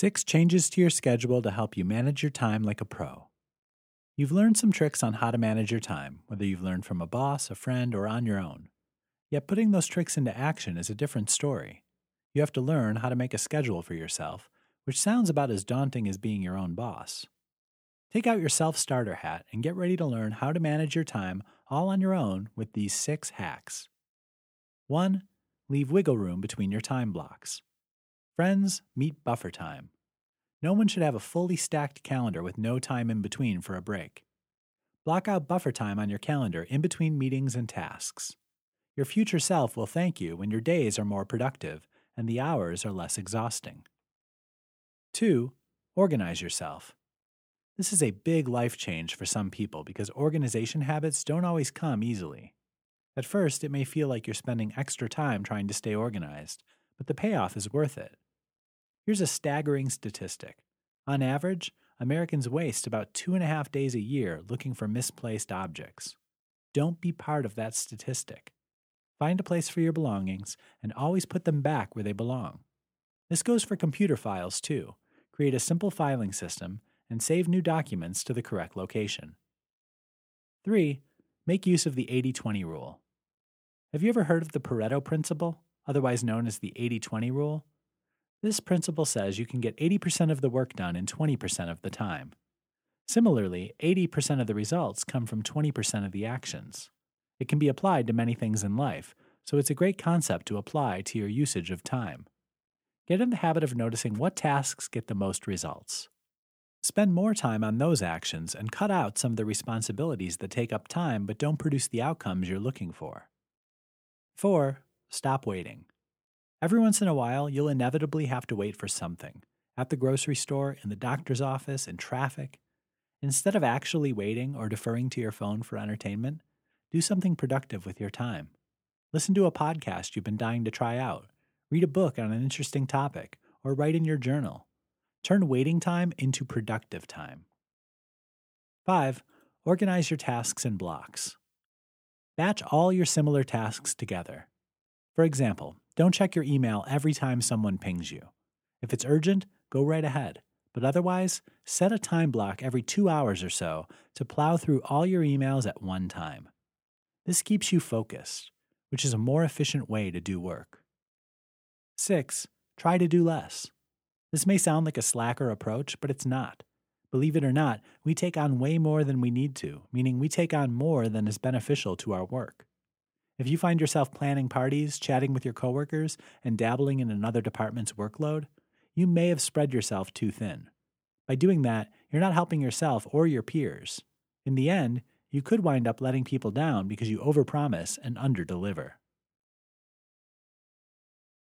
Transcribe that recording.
Six changes to your schedule to help you manage your time like a pro. You've learned some tricks on how to manage your time, whether you've learned from a boss, a friend, or on your own. Yet putting those tricks into action is a different story. You have to learn how to make a schedule for yourself, which sounds about as daunting as being your own boss. Take out your self starter hat and get ready to learn how to manage your time all on your own with these six hacks. 1. Leave wiggle room between your time blocks. Friends, meet buffer time. No one should have a fully stacked calendar with no time in between for a break. Block out buffer time on your calendar in between meetings and tasks. Your future self will thank you when your days are more productive and the hours are less exhausting. 2. Organize yourself. This is a big life change for some people because organization habits don't always come easily. At first, it may feel like you're spending extra time trying to stay organized, but the payoff is worth it. Here's a staggering statistic. On average, Americans waste about two and a half days a year looking for misplaced objects. Don't be part of that statistic. Find a place for your belongings and always put them back where they belong. This goes for computer files too. Create a simple filing system and save new documents to the correct location. 3. Make use of the 80 20 rule. Have you ever heard of the Pareto principle, otherwise known as the 80 20 rule? This principle says you can get 80% of the work done in 20% of the time. Similarly, 80% of the results come from 20% of the actions. It can be applied to many things in life, so it's a great concept to apply to your usage of time. Get in the habit of noticing what tasks get the most results. Spend more time on those actions and cut out some of the responsibilities that take up time but don't produce the outcomes you're looking for. 4. Stop waiting. Every once in a while, you'll inevitably have to wait for something at the grocery store, in the doctor's office, in traffic. Instead of actually waiting or deferring to your phone for entertainment, do something productive with your time. Listen to a podcast you've been dying to try out, read a book on an interesting topic, or write in your journal. Turn waiting time into productive time. 5. Organize your tasks in blocks. Batch all your similar tasks together. For example, don't check your email every time someone pings you. If it's urgent, go right ahead. But otherwise, set a time block every two hours or so to plow through all your emails at one time. This keeps you focused, which is a more efficient way to do work. 6. Try to do less. This may sound like a slacker approach, but it's not. Believe it or not, we take on way more than we need to, meaning we take on more than is beneficial to our work. If you find yourself planning parties, chatting with your coworkers, and dabbling in another department's workload, you may have spread yourself too thin. By doing that, you're not helping yourself or your peers. In the end, you could wind up letting people down because you overpromise and underdeliver.